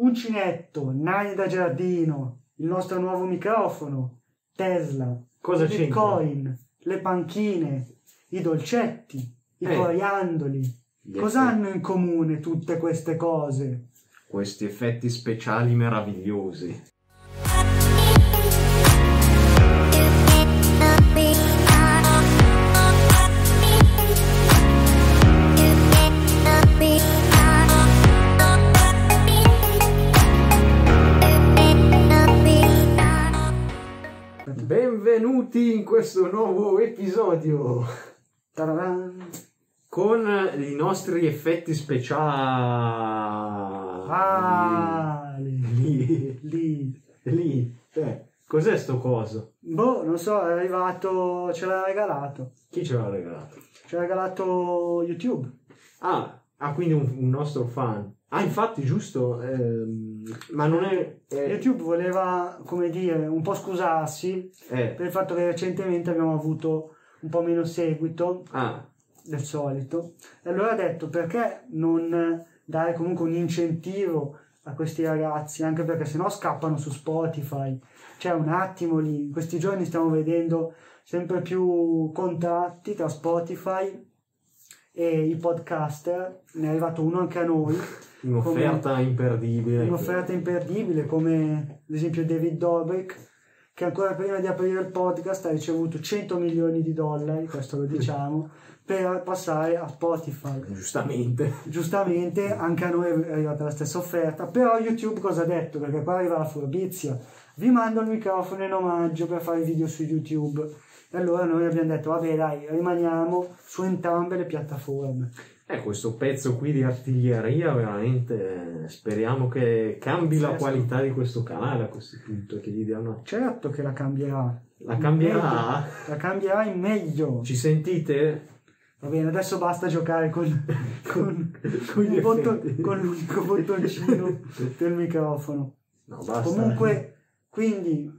uncinetto, nani da giardino, il nostro nuovo microfono, Tesla, Cosa il c'entra? Bitcoin, le panchine, i dolcetti, i Eh. coriandoli. Gli Cosa effetti- hanno in comune tutte queste cose? Questi effetti speciali meravigliosi. Questo nuovo episodio Tararan. con i nostri effetti speciali. Ah, lì, lì, lì. lì. Eh, cos'è sto coso? Boh, non so, è arrivato, ce l'ha regalato. Chi ce l'ha regalato? Ce l'ha regalato YouTube. Ah, ah, quindi un, un nostro fan. Ah, infatti, giusto. ehm, ma non è. è- YouTube voleva, come dire, un po' scusarsi è- per il fatto che recentemente abbiamo avuto un po' meno seguito ah, del solito. E allora ha detto perché non dare comunque un incentivo a questi ragazzi, anche perché sennò scappano su Spotify. Cioè un attimo lì, in questi giorni stiamo vedendo sempre più contratti tra Spotify e i podcaster, ne è arrivato uno anche a noi, un'offerta imperdibile. un'offerta imperdibile come ad esempio David Dobrik che ancora prima di aprire il podcast ha ricevuto 100 milioni di dollari, questo lo diciamo, per passare a Spotify. Giustamente. Giustamente anche a noi è arrivata la stessa offerta, però YouTube cosa ha detto? Perché qua arriva la furbizia. Vi mando il microfono in omaggio per fare video su YouTube. E allora noi abbiamo detto, vabbè dai, rimaniamo su entrambe le piattaforme. Eh, questo pezzo qui di artiglieria, veramente eh, speriamo che cambi la Sì, qualità di questo canale a questo punto, che gli diano... Certo che la cambierà. La cambierà? La cambierà in meglio. Ci sentite? Va bene, adesso basta giocare con, con, Con gli un botto- effetti. con l'unico bottoncino del microfono. No, basta. Comunque, quindi,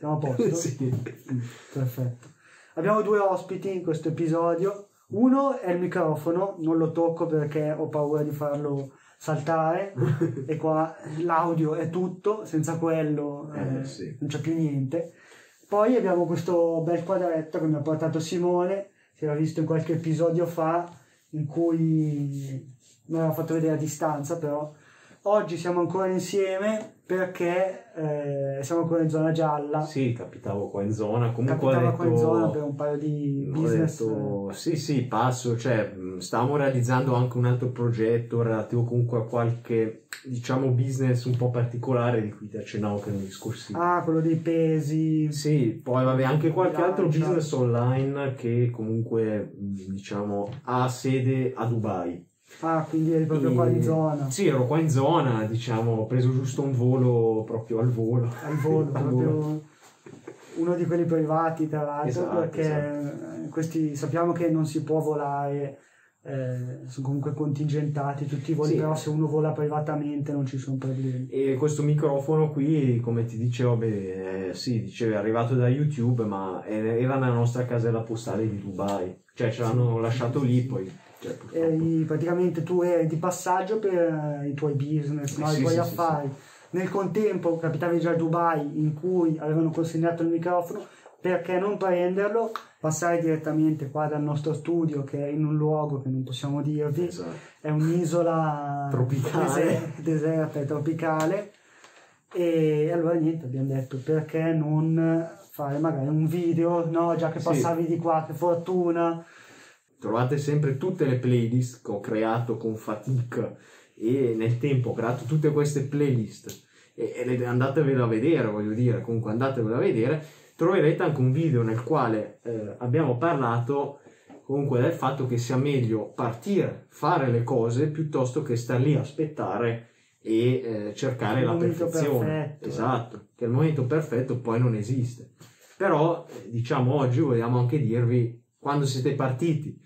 siamo a posto? sì. Mm, Perfetto. Abbiamo due ospiti in questo episodio. Uno è il microfono, non lo tocco perché ho paura di farlo saltare e qua l'audio è tutto, senza quello eh, Eh, sì. non c'è più niente. Poi abbiamo questo bel quadretto che mi ha portato Simone, si era visto in qualche episodio fa, in cui mi aveva fatto vedere a distanza però. Oggi siamo ancora insieme perché eh, siamo ancora in zona gialla. Sì, capitavo qua in zona. Comunque Capitava detto... qua in zona per un paio di business. detto, sì, sì, passo, cioè mh, stavamo realizzando anche un altro progetto relativo comunque a qualche, diciamo, business un po' particolare di cui ti accennavo che negli scorsi. Ah, quello dei pesi. Sì, poi vabbè, anche qualche altro business online che comunque, mh, diciamo, ha sede a Dubai. Ah, quindi eri proprio E- qua in zona. Sì, ero qua in zona, diciamo, ho preso giusto un volo proprio al volo. Al volo, Al proprio uno di quelli privati, tra l'altro, Esatto, perché eh, questi sappiamo che non si può volare, eh, sono comunque contingentati tutti i voli, Sì. però se uno vola privatamente non ci sono problemi. E questo microfono qui, come ti dicevo, beh, eh, sì, dicevi, è arrivato da YouTube, ma era nella nostra casella postale di Dubai. Cioè, ce l'hanno lasciato lì, poi... Purtroppo. Eri- praticamente tu eri di passaggio per eh, i tuoi business, no? Sì, i tuoi sì, affari. Nel contempo capitavi già a Dubai in cui avevano consegnato il microfono, perché non prenderlo, passare direttamente qua dal nostro studio che è in un luogo che non possiamo dirvi, Esatto. è un'isola Tropicale. dese- deserta e tropicale. E allora niente, abbiamo detto perché non fare magari un video, no? Già che Sì. passavi di qua, che fortuna. Trovate sempre tutte le playlist che ho creato con fatica e nel tempo ho creato tutte queste playlist e, e andatevelo a vedere, voglio dire, comunque andatevelo a vedere, troverete anche un video nel quale eh, abbiamo parlato comunque del fatto che sia meglio partire, fare le cose piuttosto che star lì a aspettare e eh, cercare la perfezione. perfetto. Esatto, che il momento perfetto poi non esiste. Però, eh, diciamo, oggi vogliamo anche dirvi quando siete partiti,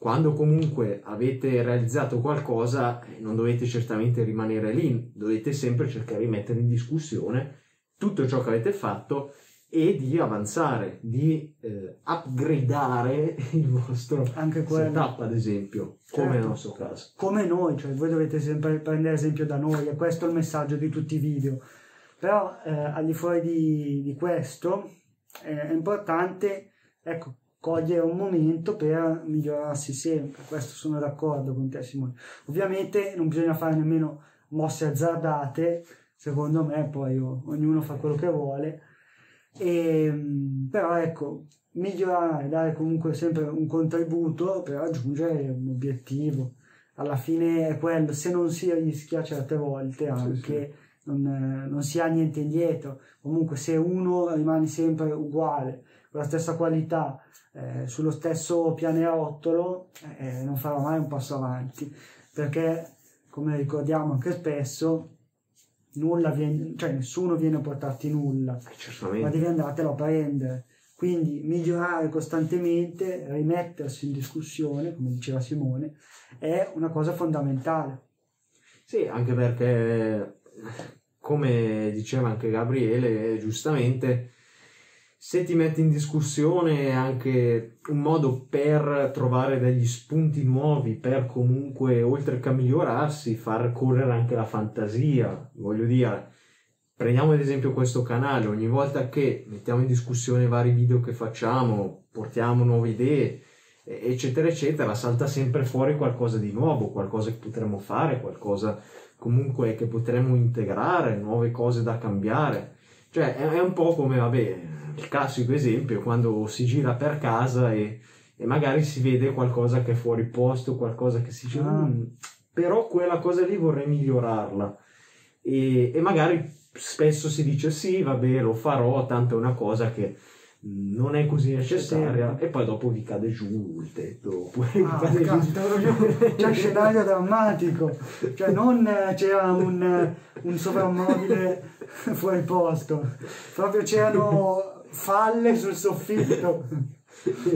quando comunque avete realizzato qualcosa, eh, non dovete certamente rimanere lì, dovete sempre cercare di mettere in discussione tutto ciò che avete fatto e di avanzare, di eh, upgradare il vostro Anche quello. setup, ad esempio, come Certo. nel nostro caso. come noi, cioè voi dovete sempre prendere esempio da noi, e questo è il messaggio di tutti i video. Però eh, al di fuori di, di questo eh, è importante ecco, cogliere un momento per migliorarsi sempre, questo sono d'accordo con te Simone. Ovviamente non bisogna fare nemmeno mosse azzardate, secondo me poi ognuno fa quello che vuole, e, mm, però ecco, migliorare, dare comunque sempre un contributo per raggiungere un obiettivo. Alla fine è quello, se non si rischia certe volte anche Non, eh, non si ha niente indietro. Comunque se uno rimane sempre uguale, con la stessa qualità, eh, sullo stesso pianerottolo, eh, non farà mai un passo avanti, perché come ricordiamo anche spesso, nulla viene, cioè nessuno viene a portarti nulla, Eh, ma certamente. devi andartelo a prendere. Quindi migliorare costantemente, rimettersi in discussione, come diceva Simone, è una cosa fondamentale. Sì, anche perché, come diceva anche Gabriele, giustamente, se ti metti in discussione anche un modo per trovare degli spunti nuovi, per comunque, oltre che migliorarsi, far correre anche la fantasia. Voglio dire, prendiamo ad esempio questo canale, ogni volta che mettiamo in discussione vari video che facciamo, portiamo nuove idee, eccetera, eccetera, salta sempre fuori qualcosa di nuovo, qualcosa che potremmo fare, qualcosa comunque che potremmo integrare, nuove cose da cambiare. Cioè, è, un po' come, vabbè, il classico esempio, quando si gira per casa e, e magari si vede qualcosa che è fuori posto, qualcosa che si dice, Ah. "Mm, però quella cosa lì vorrei migliorarla. E, e magari spesso si dice, sì, vabbè, lo farò, tanto è una cosa che non è così necessaria. E poi dopo vi cade giù il tetto. Oppure Ah, cade giù. c'è un scenario drammatico, cioè non eh, c'era un, eh, un soprammobile fuori posto, proprio c'erano falle sul soffitto,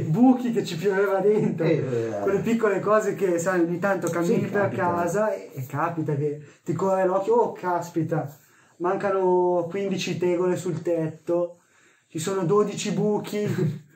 buchi che ci pioveva dentro, Eh, quelle piccole cose che sai ogni tanto cammini Sì, per casa e, e capita che ti corre l'occhio, oh caspita, mancano 15 tegole sul tetto, ci sono 12 buchi.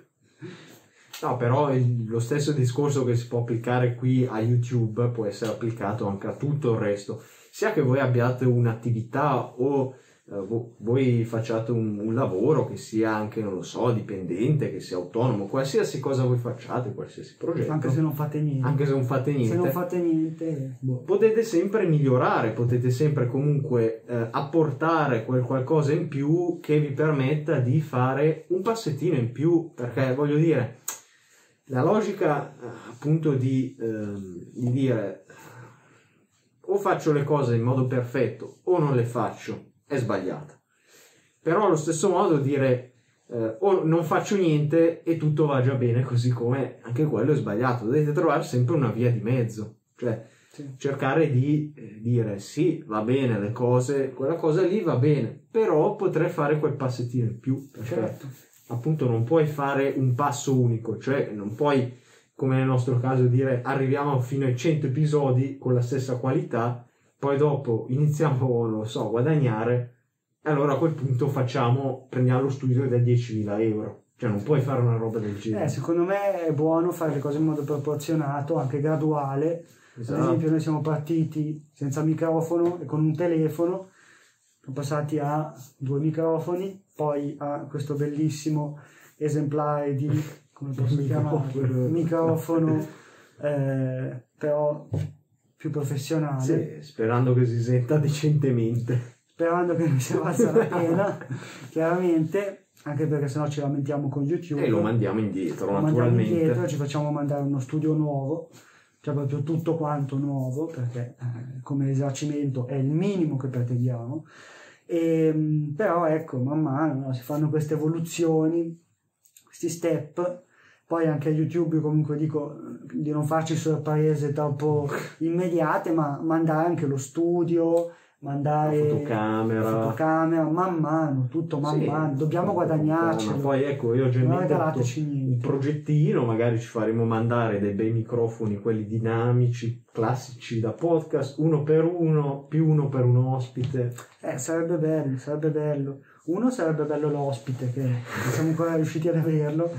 No, però lo stesso discorso che si può applicare qui a YouTube può essere applicato anche a tutto il resto. Sia che voi abbiate un'attività o eh, vo- voi facciate un, un lavoro che sia anche, non lo so, dipendente, che sia autonomo, qualsiasi cosa voi facciate, qualsiasi progetto, Anche se non fate niente. anche se non fate niente, Se non fate niente, boh. potete sempre migliorare, potete sempre comunque eh, apportare quel qualcosa in più che vi permetta di fare un passettino in più, perché voglio dire, la logica eh, appunto di, ehm, di dire o faccio le cose in modo perfetto o non le faccio è sbagliata. Però allo stesso modo dire eh, o non faccio niente e tutto va già bene così come anche quello è sbagliato. Dovete trovare sempre una via di mezzo, cioè Sì. cercare di eh, dire sì, va bene le cose, quella cosa lì va bene, però potrei fare quel passettino in più, Certo. appunto non puoi fare un passo unico, cioè non puoi, come nel nostro caso, dire arriviamo fino ai 100 episodi con la stessa qualità, poi dopo iniziamo, non lo so, a guadagnare, e allora a quel punto facciamo, prendiamo lo studio da 10.000 euro. Cioè non puoi fare una roba del genere. Eh, secondo me è buono fare le cose in modo proporzionato, anche graduale. Ad Esatto. esempio, noi siamo partiti senza microfono e con un telefono, siamo passati a due microfoni, poi a questo bellissimo esemplare di come posso Microfono. microfono, eh, però più professionale. Sì, sperando che si senta decentemente. Sperando che non sia valsa la pena, chiaramente, anche perché sennò ci lamentiamo con YouTube. E lo mandiamo indietro, Lo mandiamo naturalmente. indietro, ci facciamo mandare uno studio nuovo, cioè proprio tutto quanto nuovo, perché eh, come risarcimento è il minimo che pretendiamo. E, mh, però ecco, man mano no, si fanno queste evoluzioni, questi step. Poi anche a YouTube comunque dico di non farci sorprese troppo immediate, ma mandare anche lo studio, mandare La fotocamera. fotocamera, man mano, tutto man Sì, mano, dobbiamo ma guadagnarcelo. Poi ecco, io ho già in non mente regalateci un progettino, magari ci faremo mandare dei bei microfoni, quelli dinamici, classici da podcast, uno per uno, più uno per un ospite. Eh, sarebbe bello, sarebbe bello. Uno sarebbe bello l'ospite, che siamo ancora riusciti ad averlo.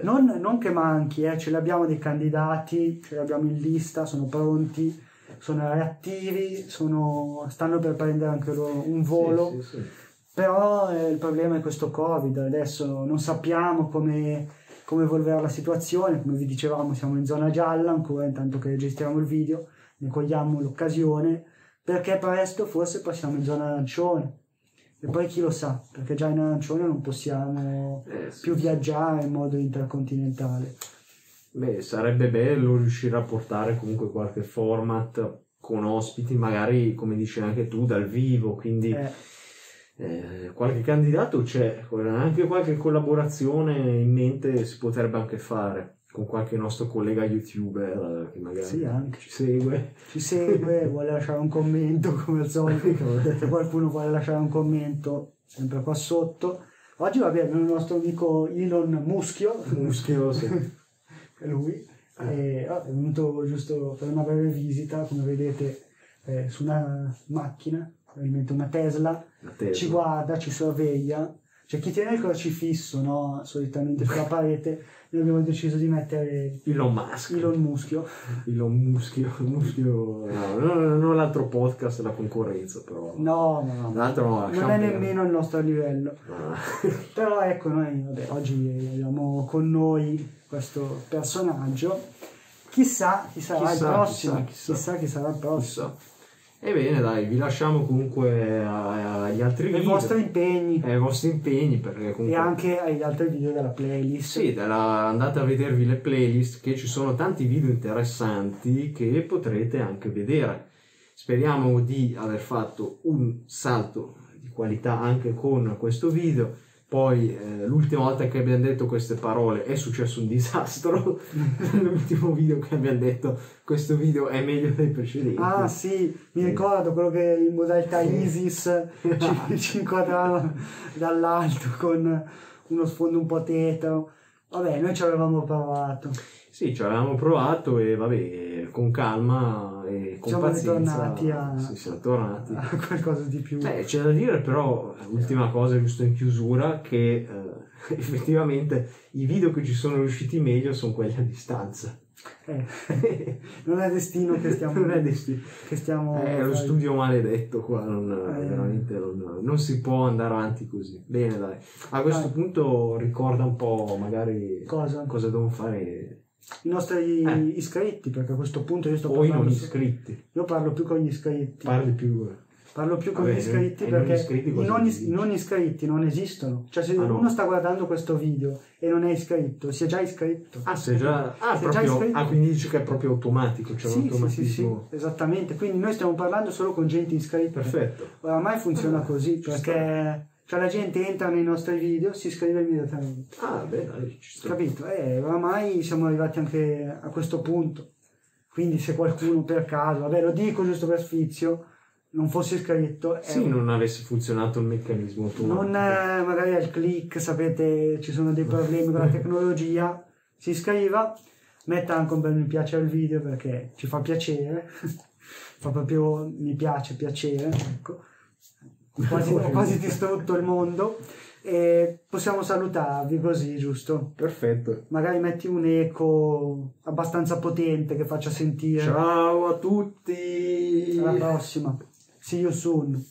Non, non che manchi, eh, ce li abbiamo dei candidati, ce li abbiamo in lista, sono pronti, sono reattivi, sono- stanno per prendere anche loro un volo. Sì, sì, sì. Però eh, il problema è questo Covid, adesso non sappiamo come, come evolverà la situazione, come vi dicevamo siamo in zona gialla ancora intanto che registriamo il video, ne cogliamo l'occasione, perché presto forse passiamo in zona arancione. E poi chi lo sa, perché già in arancione non possiamo Eh, sì, più viaggiare in modo intercontinentale. Beh, sarebbe bello riuscire a portare comunque qualche format con ospiti, magari come dici anche tu, dal vivo, quindi Eh, eh, qualche candidato c'è, anche qualche collaborazione in mente si potrebbe anche fare con qualche nostro collega youtuber eh, che magari Sì, ci segue. ci segue, vuole lasciare un commento come al solito, se qualcuno vuole lasciare un commento sempre qua sotto. Oggi vabbè abbiamo il nostro amico Elon Muschio, Muschio, sì. è lui, e, oh, è venuto giusto per una breve visita, come vedete, eh, su una macchina, probabilmente una Tesla, La Tesla. ci guarda, ci sorveglia. C'è chi tiene il crocifisso, no? Solitamente sulla parete. Noi abbiamo deciso di mettere Elon Musk. Elon Muschio. Elon Muschio. Muschio no, no, non l'altro podcast, la concorrenza però. No, no, no. L'altro no, Non è nemmeno il nostro livello. Ah. Però ecco, noi vabbè, oggi abbiamo con noi questo personaggio. Chissà chi sarà Chissà, il prossimo. chissà, chissà. Chissà chi sarà il prossimo. Chissà. Ebbene dai, vi lasciamo comunque agli altri I video. vostri impegni ai vostri impegni perché e comunque anche agli altri video della playlist. sì, della- andate a vedervi le playlist che ci sono tanti video interessanti che potrete anche vedere. Speriamo di aver fatto un salto di qualità anche con questo video. Poi eh, l'ultima volta che abbiamo detto queste parole è successo un disastro. L'ultimo video che abbiamo detto questo video è meglio dei precedenti. Ah sì, mi ricordo quello che in modalità ISIS ci, ci inquadrava dall'alto con uno sfondo un po' tetro. Vabbè, noi ci avevamo provato. Sì, ci avevamo provato e vabbè, con calma e con Siamo pazienza. ritornati a- Sì, siamo tornati. a qualcosa di più. Beh, c'è da dire però, ultima cosa giusto in chiusura, che eh, effettivamente i video che ci sono riusciti meglio sono quelli a distanza. Eh, non è destino che stiamo... non è destino. Che stiamo È lo studio maledetto qua, non, Eh. veramente non, non si può andare avanti così. Bene, dai. A questo Dai. punto ricorda un po' magari Cosa? cosa devono fare I nostri Eh. iscritti, perché a questo punto io sto o i non parlando... iscritti. Io parlo più con gli iscritti. Parli più... Parlo più con Vabbè, gli iscritti perché iscritti non, is- non iscritti non esistono. Cioè, se Ah, no. uno sta guardando questo video e non è iscritto, si è già iscritto. Ah, sei già... Ah, già proprio... iscritto? ah, quindi dici che è proprio automatico, un sì, sì, sì, sì, esattamente. Quindi noi stiamo parlando solo con gente iscritta. Perfetto. Oramai funziona così perché cioè, la gente entra nei nostri video, si iscrive immediatamente. Ah, beh, dai, ci sta. Capito? E oramai siamo arrivati anche a questo punto. Quindi se qualcuno per caso, vabbè lo dico giusto per sfizio, non fosse iscritto, è Sì, non avesse funzionato il meccanismo automatico. non eh, magari al click, sapete, ci sono dei problemi con la tecnologia, si iscriva, metta anche un bel mi piace al video perché ci fa piacere, fa proprio mi piace, piacere, ecco. Ho quasi, ho quasi distrutto il mondo e possiamo salutarvi così, giusto? Perfetto. Magari metti un eco abbastanza potente che faccia sentire. Ciao a tutti! Alla prossima. See you soon.